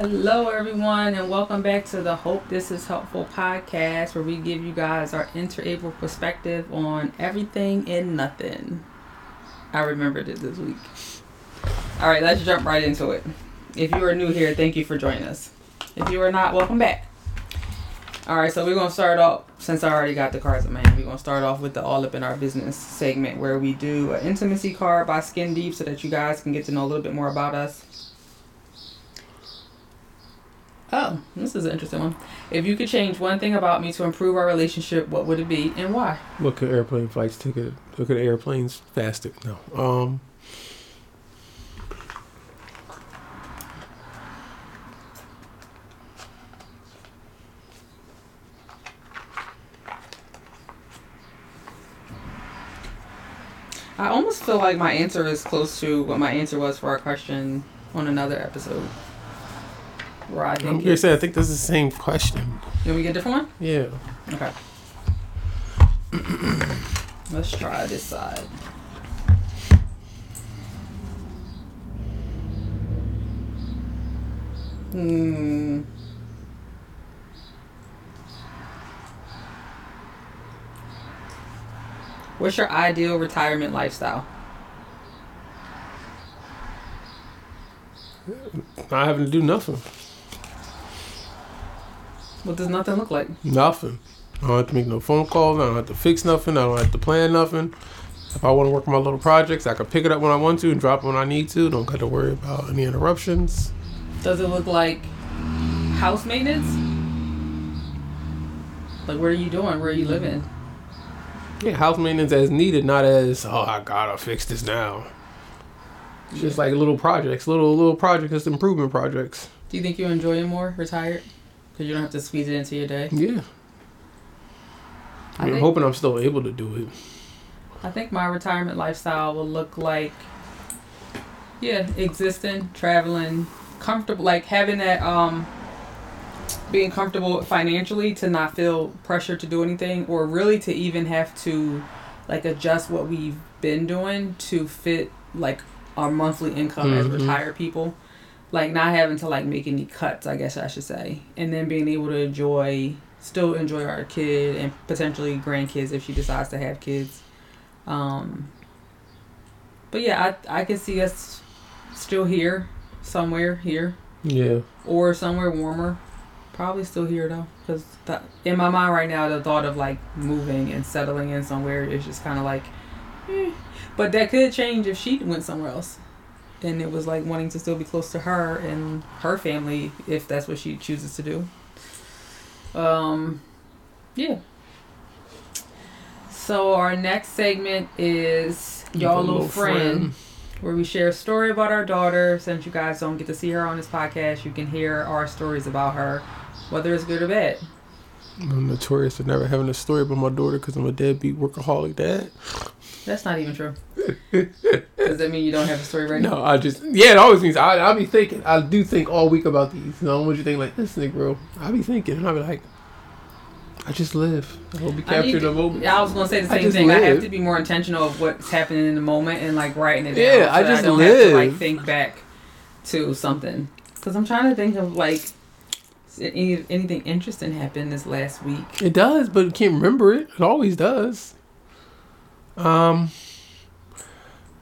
Hello, everyone, and welcome back to the Hope This Is Helpful podcast, where we give you guys our inter-able perspective on everything and nothing. I remembered it this week. All right, let's jump right into it. If you are new here, thank you for joining us. If you are not, welcome back. All right, so we're gonna start off since I already got the cards in my hand. We're gonna start off with the all up in our business segment where we do an intimacy card by Skin Deep, so that you guys can get to know a little bit more about us. Oh, this is an interesting one. If you could change one thing about me to improve our relationship, what would it be and why? Look at airplane flights ticket. Look at airplanes faster. No. Um. I almost feel like my answer is close to what my answer was for our question on another episode. I I'm gonna say I think this is the same question. Can we get a different one? Yeah. Okay. Let's try this side. Hmm. What's your ideal retirement lifestyle? Not having to do nothing. What does nothing look like? Nothing. I don't have to make no phone calls. I don't have to fix nothing. I don't have to plan nothing. If I want to work on my little projects, I can pick it up when I want to and drop it when I need to. Don't got to worry about any interruptions. Does it look like house maintenance? Like, what are you doing? Where are you living? Yeah, house maintenance as needed, not as oh I gotta fix this now. It's just like little projects, little little projects, improvement projects. Do you think you enjoy it more retired? Because you don't have to squeeze it into your day. Yeah. I I mean, I'm think- hoping I'm still able to do it. I think my retirement lifestyle will look like, yeah, existing, traveling, comfortable, like having that, um, being comfortable financially to not feel pressure to do anything or really to even have to like adjust what we've been doing to fit like our monthly income as Mhm. retired people. Like not having to like make any cuts, I guess I should say. And then being able to enjoy still enjoy our kid and potentially grandkids if she decides to have kids. Um, but yeah, I I can see us still here, somewhere here, Yeah. or somewhere warmer. Probably still here though, because in my mind right now, the thought of like moving and settling in somewhere is just kind of like, eh. but that could change if she went somewhere else, and it was like wanting to still be close to her and her family if that's what she chooses to do. Um, yeah. So our next segment is y'all little, friend, where we share a story about our daughter. Since you guys don't get to see her on this podcast, you can hear our stories about her, whether it's good or bad. I'm notorious for never having a story about my daughter because I'm a deadbeat workaholic dad. That's not even true. Does that mean you don't have a story right now? No, I just yeah. It always means I I be thinking. I do think all week about these. Know, what you think like this nigga, bro? I be thinking, and I'll be like, I just live. I will be I, captured the moment. Yeah, I was gonna say the I same just thing. I have to be more intentional of what's happening in the moment and like writing it down. Yeah, I that just don't have to like live. think back to something. Cause I'm trying to think of like any, anything interesting happened this last week. It does, but you can't remember it. It always does. Um,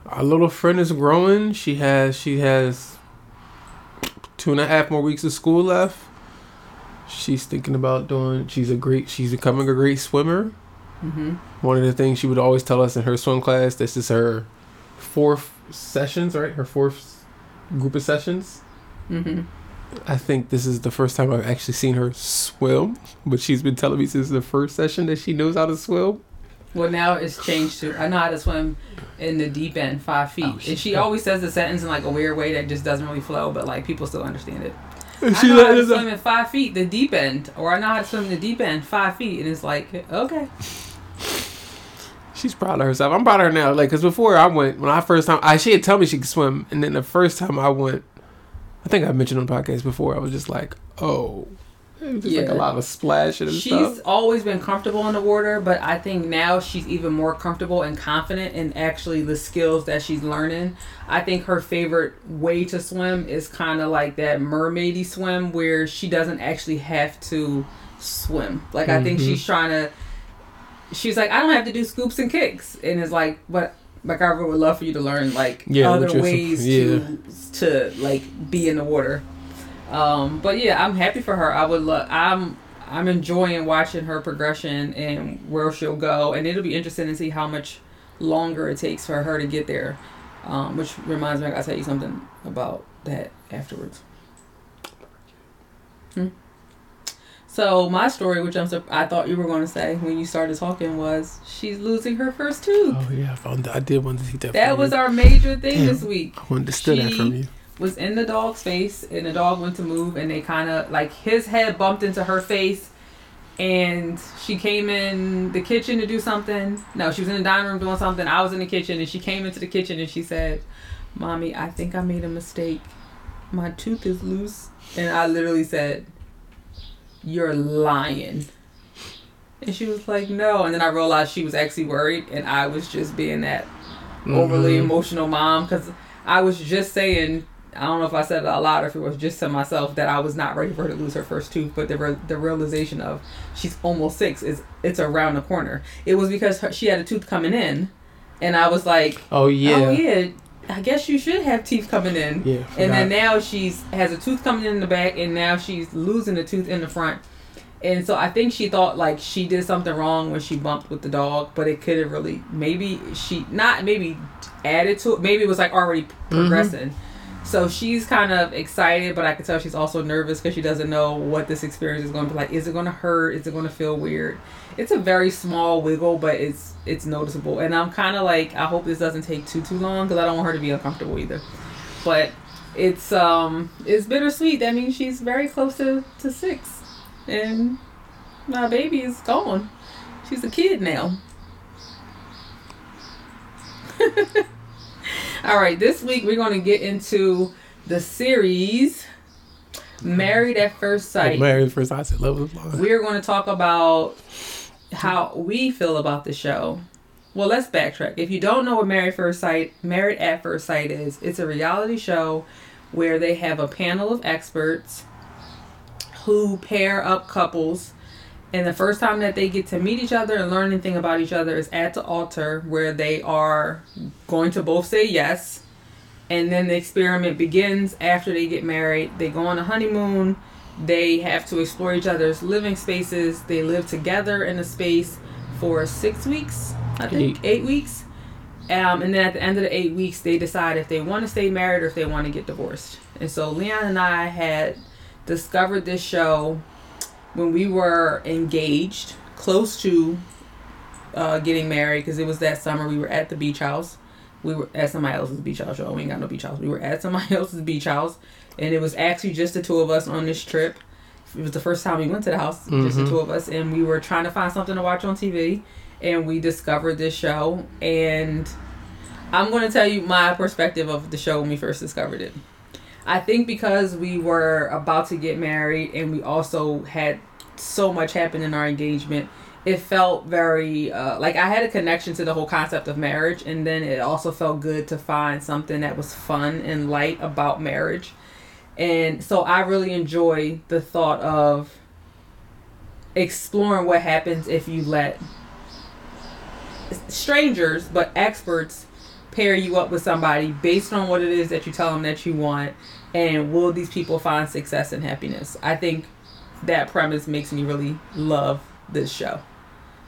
our little friend is growing. She has she has two and a half more weeks of school left. She's thinking about doing. She's a great. She's becoming a great swimmer. Mm-hmm. One of the things she would always tell us in her swim class. This is her fourth sessions, right? Her fourth group of sessions. Mm-hmm. I think this is the first time I've actually seen her swim, but she's been telling me since the first session that she knows how to swim. Well, now it's changed to I know how to swim in the deep end, five feet. Oh, she- and she always says the sentence in like a weird way that just doesn't really flow, but like people still understand it. And I she know how to swim in five feet, the deep end, or I know how to swim in the deep end, five feet, and it's like okay. She's proud of herself. I'm proud of her now. Like, cause before I went, when I first time, I she had told me she could swim, and then the first time I went, I think I mentioned on the podcast before, I was just like, oh, Just like a lot of splashing and she's stuff. always been comfortable in the water, but I think now she's even more comfortable and confident in actually the skills that she's learning. I think her favorite way to swim is kind of like that mermaidy swim where she doesn't actually have to swim. Like I think she's mm-hmm. trying to. She's like, I don't have to do scoops and kicks, and it's like, but like I would love for you to learn like Yeah, other ways to to like be in the water. Um, but yeah, I'm happy for her. I would love. I'm I'm enjoying watching her progression and where she'll go, and it'll be interesting to see how much longer it takes for her to get there. Um, which reminds me, I gotta tell you something about that afterwards. Hmm. So my story, which I'm I thought you were going to say when you started talking, was she's losing her first tooth. Oh yeah, I found that. I did want to see that. that was you. our major thing Damn. this week. I to steal that from you. was in the dog's face and the dog went to move and they kind of like his head bumped into her face and she came in the kitchen to do something no she was in the dining room doing something i was in the kitchen and she came into the kitchen and she said mommy i think i made a mistake my tooth is loose and i literally said you're lying and she was like no and then i realized she was actually worried and i was just being that overly Mhm. emotional mom because I was just saying I don't know if I said it out loud or if it was just to myself that I was not ready for her to lose her first tooth, but the re- the realization of she's almost six is it's around the corner. It was because her, she had a tooth coming in, and I was like, Oh yeah. oh yeah, I guess you should have teeth coming in. Yeah. And then now she's has a tooth coming in the back, and now she's losing a tooth in the front. And so I think she thought like she did something wrong when she bumped with the dog, but it could have really maybe she not maybe added to it. Maybe it was like already mm-hmm. progressing. So she's kind of excited, but I can tell she's also nervous because she doesn't know what this experience is going to be like. Is it going to hurt? Is it going to feel weird? It's a very small wiggle, but it's it's noticeable. And I'm kind of like, I hope this doesn't take too too long because I don't want her to be uncomfortable either. But it's um it's bittersweet. That means she's very close to to six, and my baby is gone. She's a kid now. All right, this week we're going to get into the series Married at First Oh, Sight. Married at first sight. I said love is blind. We're going to talk about how we feel about the show. Well, let's backtrack. If you don't know what Married First Sight, Married at First Sight is, it's a reality show where they have a panel of experts who pair up couples. And the first time that they get to meet each other and learn anything about each other is at the altar where they are going to both say yes. And then the experiment begins after they get married. They go on a honeymoon. They have to explore each other's living spaces. They live together in a space for six weeks, I think, eight, weeks. Um, and then at the end of the eight weeks, they decide if they want to stay married or if they want to get divorced. And so Leon and I had discovered this show when we were engaged, close to uh, getting married, because it was that summer. We were at the beach house. We were at somebody else's beach house. Y'all, we ain't got no beach house. We were at somebody else's beach house, and it was actually just the two of us on this trip. It was the first time we went to the house, just the Mhm. two of us, and we were trying to find something to watch on TV, and we discovered this show. And I'm going to tell you my perspective of the show when we first discovered it. I think because we were about to get married and we also had so much happen in our engagement, it felt very uh, like I had a connection to the whole concept of marriage, and then it also felt good to find something that was fun and light about marriage. And so I really enjoy the thought of exploring what happens if you let strangers, but experts, pair you up with somebody based on what it is that you tell them that you want and will these people find success and happiness i think that premise makes me really love this show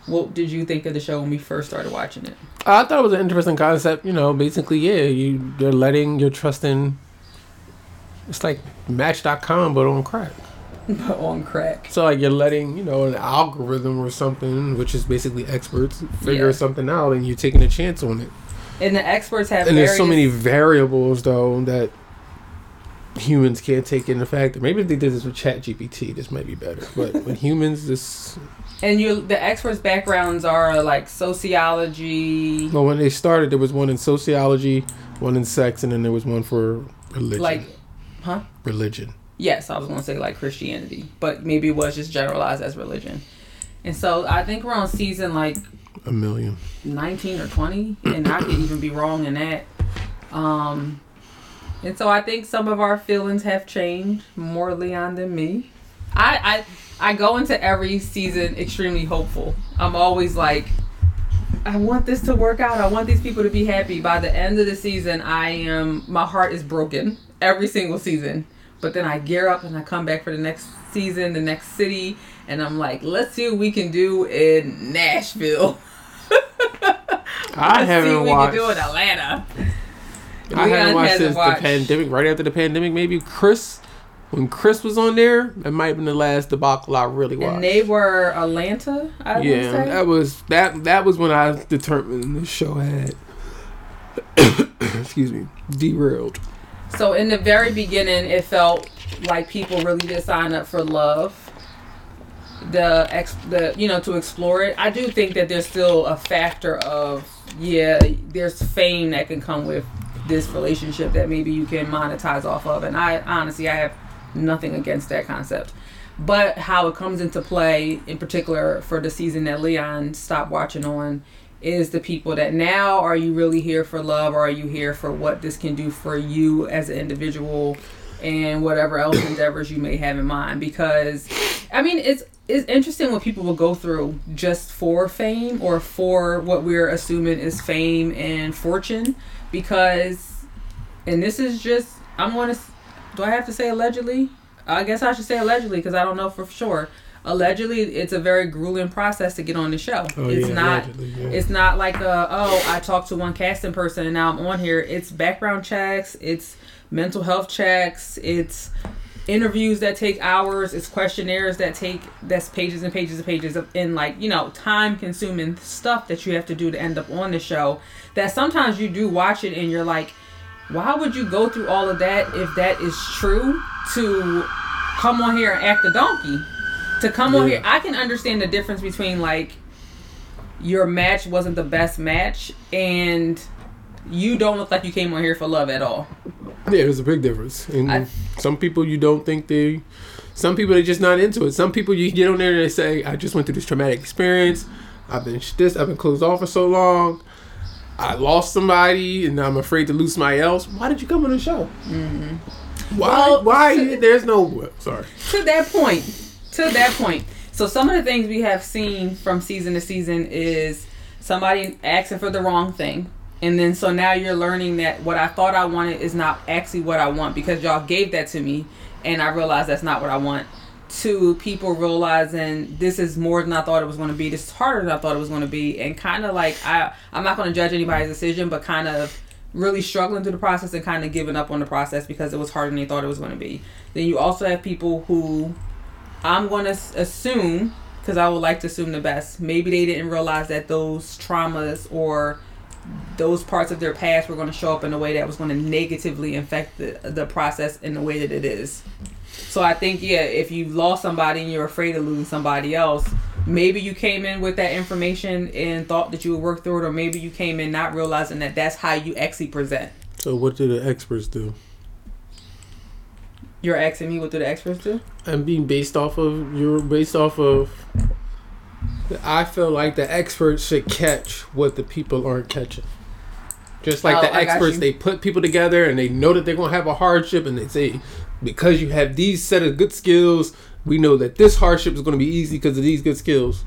what did you think of the show when we first started watching it I thought it was an interesting concept. You know, basically, yeah, you you're letting you're trusting. It's like Match.com, but on crack. but on crack So like you're letting you know an algorithm or something, which is basically experts, figure Yeah. something out, and you're taking a chance on it. And the experts have And there's so many variables though that humans can't take into factor. Maybe if they did this with Chat GPT, this might be better. But with humans, this and you the experts backgrounds are like sociology well, when they started, there was one in sociology, one in sex, and then there was one for religion. like huh religion. Yes, I was going to say like Christianity, but maybe it was just generalized as religion. And so I think we're on season like A million. 19 or 20 and i could even be wrong in that. Um and so i think some of our feelings have changed more leon than me. I i i go into every season extremely hopeful. I'm always like i want this to work out. I want these people to be happy. By the end of the season i am my heart is broken every single season. But then i gear up and i come back for the next season the next city and i'm like let's see what we can do in nashville I haven't see what we can do in Atlanta. I haven't watched since the pandemic. Right after the pandemic, maybe Chris. When Chris was on there, that might have been the last debacle I really watched. And they were Atlanta, I yeah, say. that was that. That was when I determined the show had. excuse me, derailed. So in the very beginning, it felt like people really did sign up for love. The ex, the you know to explore it. I do think that there's still a factor of yeah, there's fame that can come with this relationship that maybe you can monetize off of. And I honestly, I have nothing against that concept. But how it comes into play, in particular for the season that Leon stopped watching on, is the people that now are you really here for love or are you here for what this can do for you as an individual and whatever else endeavors you may have in mind. Because i mean it's it's interesting what people will go through just for fame or for what we're assuming is fame and fortune. Because and this is just i'm going to do i have to say allegedly? I guess i should say allegedly because i don't know for sure. Allegedly it's a very grueling process to get on the show. Oh, it's yeah, not yeah. it's not like a, oh i talked to one casting person and now i'm on here. It's background checks. It's mental health checks it's interviews that take hours it's questionnaires that take that's pages and pages and pages of in like you know time consuming stuff that you have to do to end up on the show that sometimes you do watch it and you're like why would you go through all of that if that is true to come on here and act a donkey? To come on here i can understand the difference between like your match wasn't the best match and you don't look like you came on here for love at all Yeah, there's a big difference. And I- some people you don't think they. Some people are just not into it. Some people you get on there and they say, "I just went through this traumatic experience. I've been this. I've been closed off for so long. I lost somebody, and I'm afraid to lose somebody else. Why did you come on the show? Mm-hmm. Why? Well, why? to- there's no. Sorry. to that point to that point so some of the things we have seen from season to season is somebody asking for the wrong thing and then so now you're learning that what i thought i wanted is not actually what i want because y'all gave that to me and i realized that's not what i want. To people realizing this is more than i thought it was going to be. This is harder than i thought it was going to be. And kind of like i i'm not going to judge anybody's decision but kind of really struggling through the process and kind of giving up on the process because it was harder than they thought it was going to be. Then you also have people who I'm going to assume, because I would like to assume the best, maybe they didn't realize that those traumas or those parts of their past were going to show up in a way that was going to negatively affect the, the process in the way that it is. So I think, yeah, if you've lost somebody and you're afraid of losing somebody else, maybe you came in with that information and thought that you would work through it, or maybe you came in not realizing that that's how you actually present. So what do the experts do? You're asking me what do the experts do? I'm being based off of you're based off of. I feel like the experts should catch what the people aren't catching. Just like Oh, the I experts, they put people together and they know that they're gonna have a hardship, and they say because you have these set of good skills, we know that this hardship is gonna be easy because of these good skills.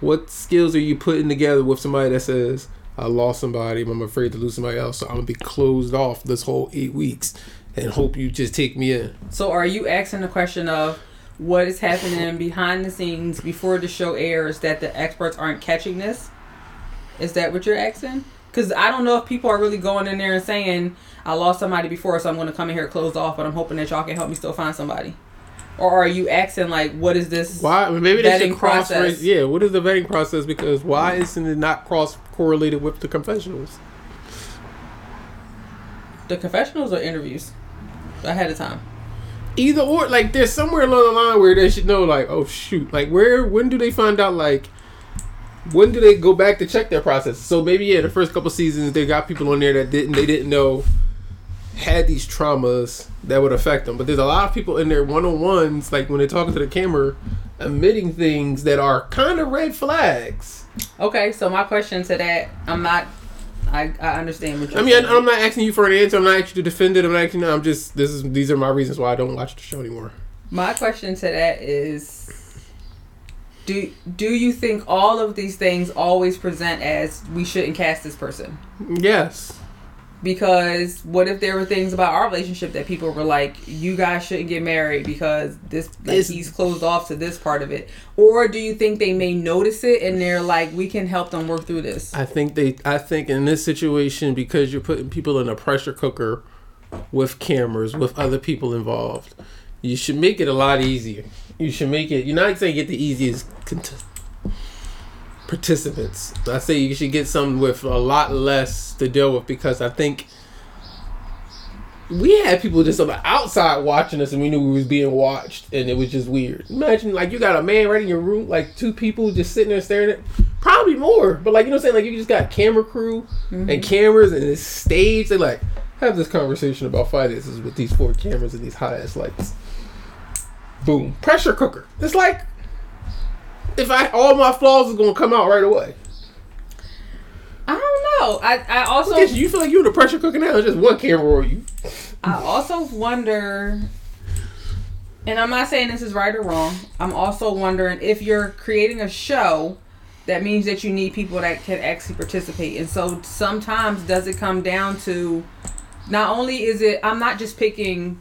What skills are you putting together with somebody that says, "I lost somebody, I'm afraid to lose somebody else, so I'm gonna be closed off this whole eight weeks, and hope you just take me in." So are you asking the question of what is happening behind the scenes before the show airs that the experts aren't catching this? Is that what you're asking? Because I don't know if people are really going in there and saying, I lost somebody before, so I'm going to come in here closed off, but I'm hoping that y'all can help me still find somebody. Or are you asking, like, what is this? Why? I mean, maybe they should cross. process. Yeah, what is the vetting process? Because why mm-hmm. isn't it not cross correlated with the confessionals? The confessionals or interviews? Ahead of time. Either or, like there's somewhere along the line where they should know, like, oh shoot, like where? When do they find out? Like, when do they go back to check their process? So maybe yeah, the first couple seasons they got people on there that didn't they didn't know had these traumas that would affect them. But there's a lot of people in their one on ones, like when they're talking to the camera, admitting things that are kind of red flags. Okay, so my question to that, I'm not. I, I understand what you're I mean, saying. I'm not asking you for an answer. I'm not asking you to defend it. I'm not asking. I'm just. This is. These are my reasons why I don't watch the show anymore. My question to that is do do you think all of these things always present as we shouldn't cast this person? Yes. Because what if there were things about our relationship that people were like, you guys shouldn't get married because this like, he's closed off to this part of it? Or do you think they may notice it and they're like, we can help them work through this? I think they. I think in this situation, because you're putting people in a pressure cooker with cameras, with other people involved, you should make it a lot easier. You should make it. You're not saying get the easiest participants. I say you should get some with a lot less to deal with because I think we had people just on the outside watching us and we knew we was being watched and it was just weird. Imagine like you got a man right in your room, like two people just sitting there staring at probably more. But like you know what I'm saying? Like you just got camera crew and mm-hmm. cameras and this stage. They like have this conversation about finances with these four cameras and these high ass lights. Boom. Pressure cooker. It's like if I all my flaws is gonna come out right away. I don't know. I, I also you, you feel like you in a pressure cooker now, it's just one camera or you. I also wonder, and I'm not saying this is right or wrong. I'm also wondering if you're creating a show, that means that you need people that can actually participate. And so sometimes does it come down to not only is it I'm not just picking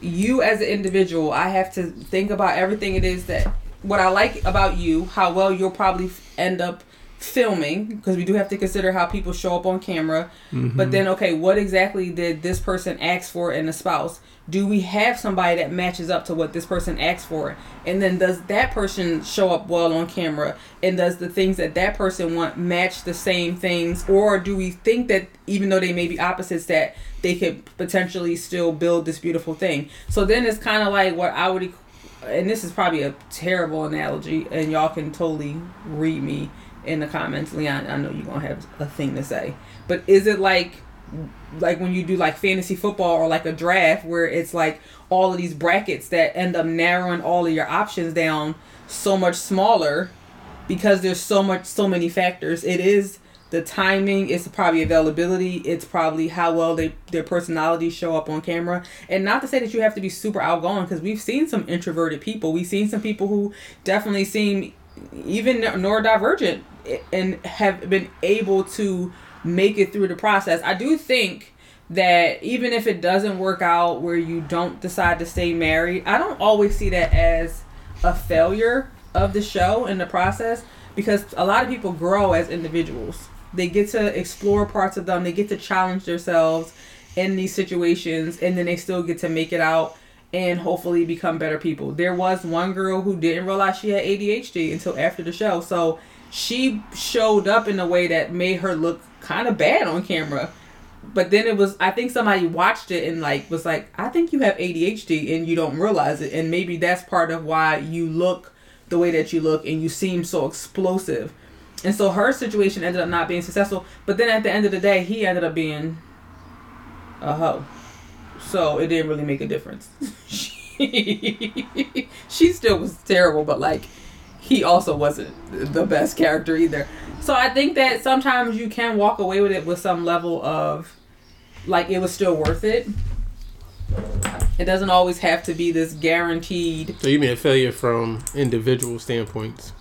you as an individual. I have to think about everything it is that what I like about you, how well you'll probably end up filming because we do have to consider how people show up on camera. Mm-hmm. But then okay, what exactly did this person ask for in a spouse? Do we have somebody that matches up to what this person asked for? And then does that person show up well on camera? And does the things that that person want match the same things or do we think that even though they may be opposites that they could potentially still build this beautiful thing? So then it's kind of like what I would and this is probably a terrible analogy, and y'all can totally read me in the comments. Leon, I know you're gonna have a thing to say, but is it like like when you do like fantasy football or like a draft where it's like all of these brackets that end up narrowing all of your options down so much smaller because there's so much so many factors it is the timing it's probably availability it's probably how well they their personalities show up on camera. And not to say that you have to be super outgoing because we've seen some introverted people. We've seen some people who definitely seem even neurodivergent eh, and have been able to make it through the process. I do think that even if it doesn't work out where you don't decide to stay married i don't always see that as a failure of the show and the process because a lot of people grow as individuals they get to explore parts of them. They get to challenge themselves in these situations and then they still get to make it out and hopefully become better people. There was one girl who didn't realize she had adhd until after the show. So she showed up in a way that made her look kind of bad on camera. But then it was i think somebody watched it and like was like i think you have adhd and you don't realize it. And maybe that's part of why you look the way that you look and you seem so explosive and so her situation ended up not being successful but then at the end of the day he ended up being a hoe. So it didn't really make a difference. She, she still was terrible but like he also wasn't the best character either. So i think that sometimes you can walk away with it with some level of like it was still worth it. It doesn't always have to be this guaranteed So you mean a failure from individual standpoints?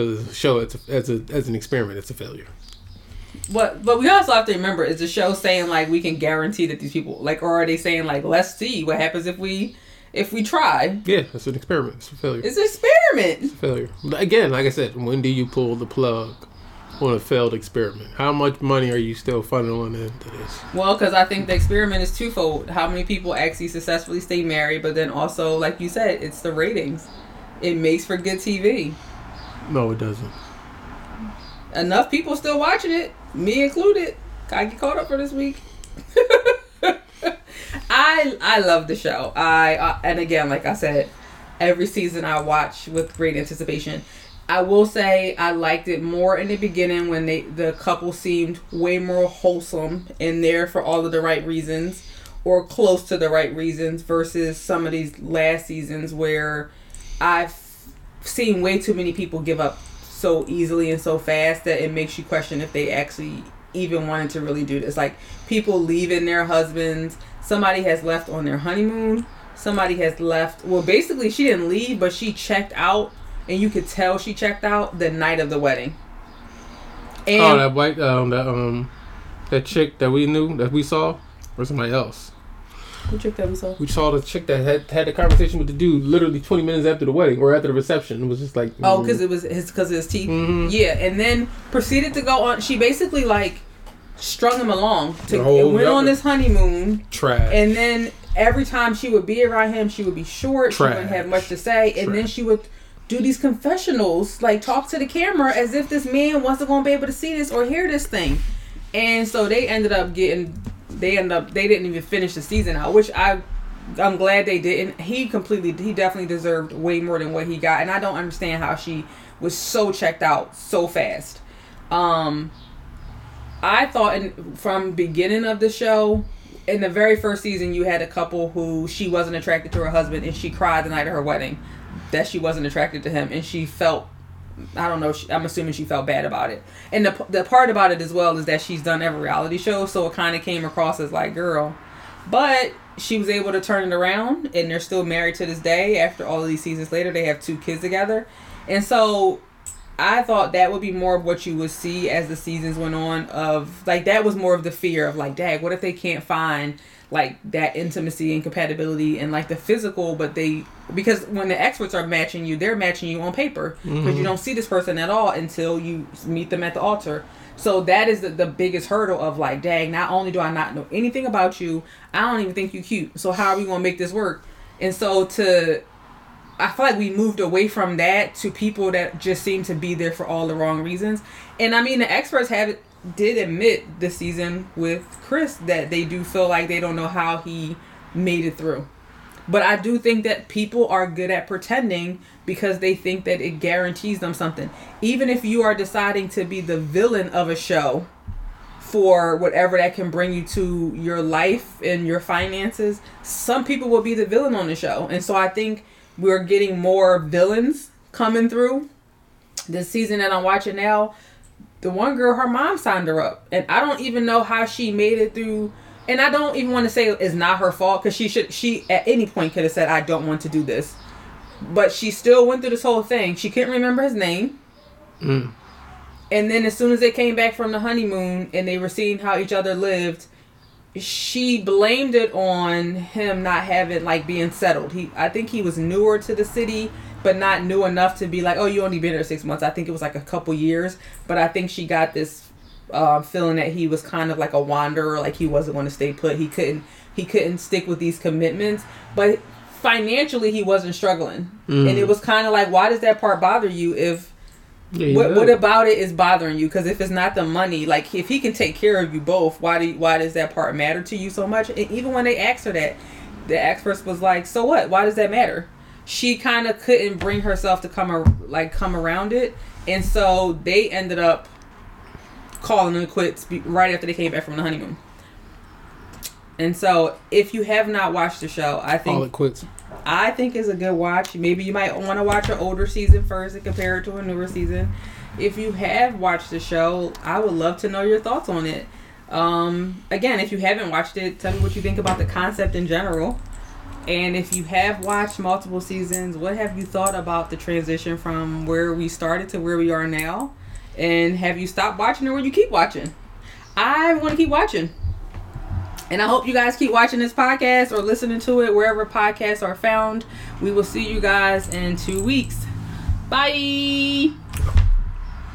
Because the show as, a, as a as an experiment, it's a failure. But but we also have to remember is the show saying like we can guarantee that these people like or are they saying like let's see what happens if we if we try? Yeah, it's an experiment. It's a failure. It's an experiment. It's failure. Again, like I said, when do you pull the plug on a failed experiment? How much money are you still funneling into this? Well, because I think the experiment is twofold. How many people actually successfully stay married, but then also, like you said, it's the ratings. It makes for good TV. No, it doesn't. Enough people still watching it, me included. I get caught up for this week. I I love the show. I uh, and again, like I said, every season I watch with great anticipation. I will say I liked it more in the beginning when they the couple seemed way more wholesome and there for all of the right reasons. or close to the right reasons versus some of these last seasons where I've seen way too many people give up so easily and so fast that it makes you question if they actually even wanted to really do this. Like people leaving their husbands, somebody has left on their honeymoon, somebody has left. Well, basically, she didn't leave, but she checked out, and you could tell she checked out the night of the wedding. And oh, that white, um, that um, that chick that we knew that we saw, or somebody else. What chick that we saw? The chick that had had a conversation with the dude literally 20 minutes after the wedding or after the reception. It was just like oh, because mm. it was his because of his teeth. Mm-hmm. Yeah, and then proceeded to go on. She basically like strung him along to went on this honeymoon. Trash. And then every time she would be around him, she would be short. Trash. She wouldn't have much to say, Trash. and then she would do these confessionals, like talk to the camera as if this man wasn't going to be able to see this or hear this thing. And so they ended up getting they ended up they didn't even finish the season out, which I I'm glad they didn't. He completely he definitely deserved way more than what he got, and I don't understand how she was so checked out so fast. Um, I thought in, from beginning of the show, in the very first season, you had a couple who she wasn't attracted to her husband, and she cried the night of her wedding that she wasn't attracted to him, and she felt I don't know. She, I'm assuming she felt bad about it. And the the part about it as well is that she's done every reality show, so it kind of came across as like, girl. But she was able to turn it around, and they're still married to this day. After all of these seasons later, they have two kids together, and so I thought that would be more of what you would see as the seasons went on. Of like that was more of the fear of like, dag, what if they can't find like that intimacy and compatibility and like the physical but they because when the experts are matching you they're matching you on paper because mm-hmm. you don't see this person at all until you meet them at the altar. So that is the, the biggest hurdle of like dang not only do i not know anything about you i don't even think you cute. So how are we going to make this work? And so to I feel like we moved away from that to people that just seem to be there for all the wrong reasons. And I mean, the experts have did admit this season with Chris that they do feel like they don't know how he made it through. But I do think that people are good at pretending because they think that it guarantees them something. Even if you are deciding to be the villain of a show for whatever that can bring you to your life and your finances, some people will be the villain on the show. And so I think we're getting more villains coming through. This season that I'm watching now, the one girl, her mom signed her up, and I don't even know how she made it through. And I don't even want to say it's not her fault because she should she at any point could have said I don't want to do this, but she still went through this whole thing. She couldn't remember his name. Mm. And then as soon as they came back from the honeymoon and they were seeing how each other lived, she blamed it on him not having like being settled. He I think he was newer to the city but not new enough to be like, oh, you only been here six months. I think it was like a couple years, but I think she got this uh, feeling that he was kind of like a wanderer, like he wasn't going to stay put. He couldn't he couldn't stick with these commitments, but financially he wasn't struggling, mm. and it was kind of like, why does that part bother you if yeah, what, what about it is bothering you? Because if it's not the money, like if he can take care of you both, why do why does that part matter to you so much? And even when they asked her that, the expert was like, "So what? Why does that matter?" she kind of couldn't bring herself to come ar- like come around it, and so they ended up calling it quits right after they came back from the honeymoon. And so, if you have not watched the show, I think Call it quits. I think is a good watch. Maybe you might want to watch an older season first and compare it to a newer season. If you have watched the show, I would love to know your thoughts on it. Um, again, if you haven't watched it, tell me what you think about the concept in general. And if you have watched multiple seasons, what have you thought about the transition from where we started to where we are now? And have you stopped watching or will you keep watching? I want to keep watching. And I hope you guys keep watching this podcast or listening to it wherever podcasts are found. We will see you guys in two weeks. Bye.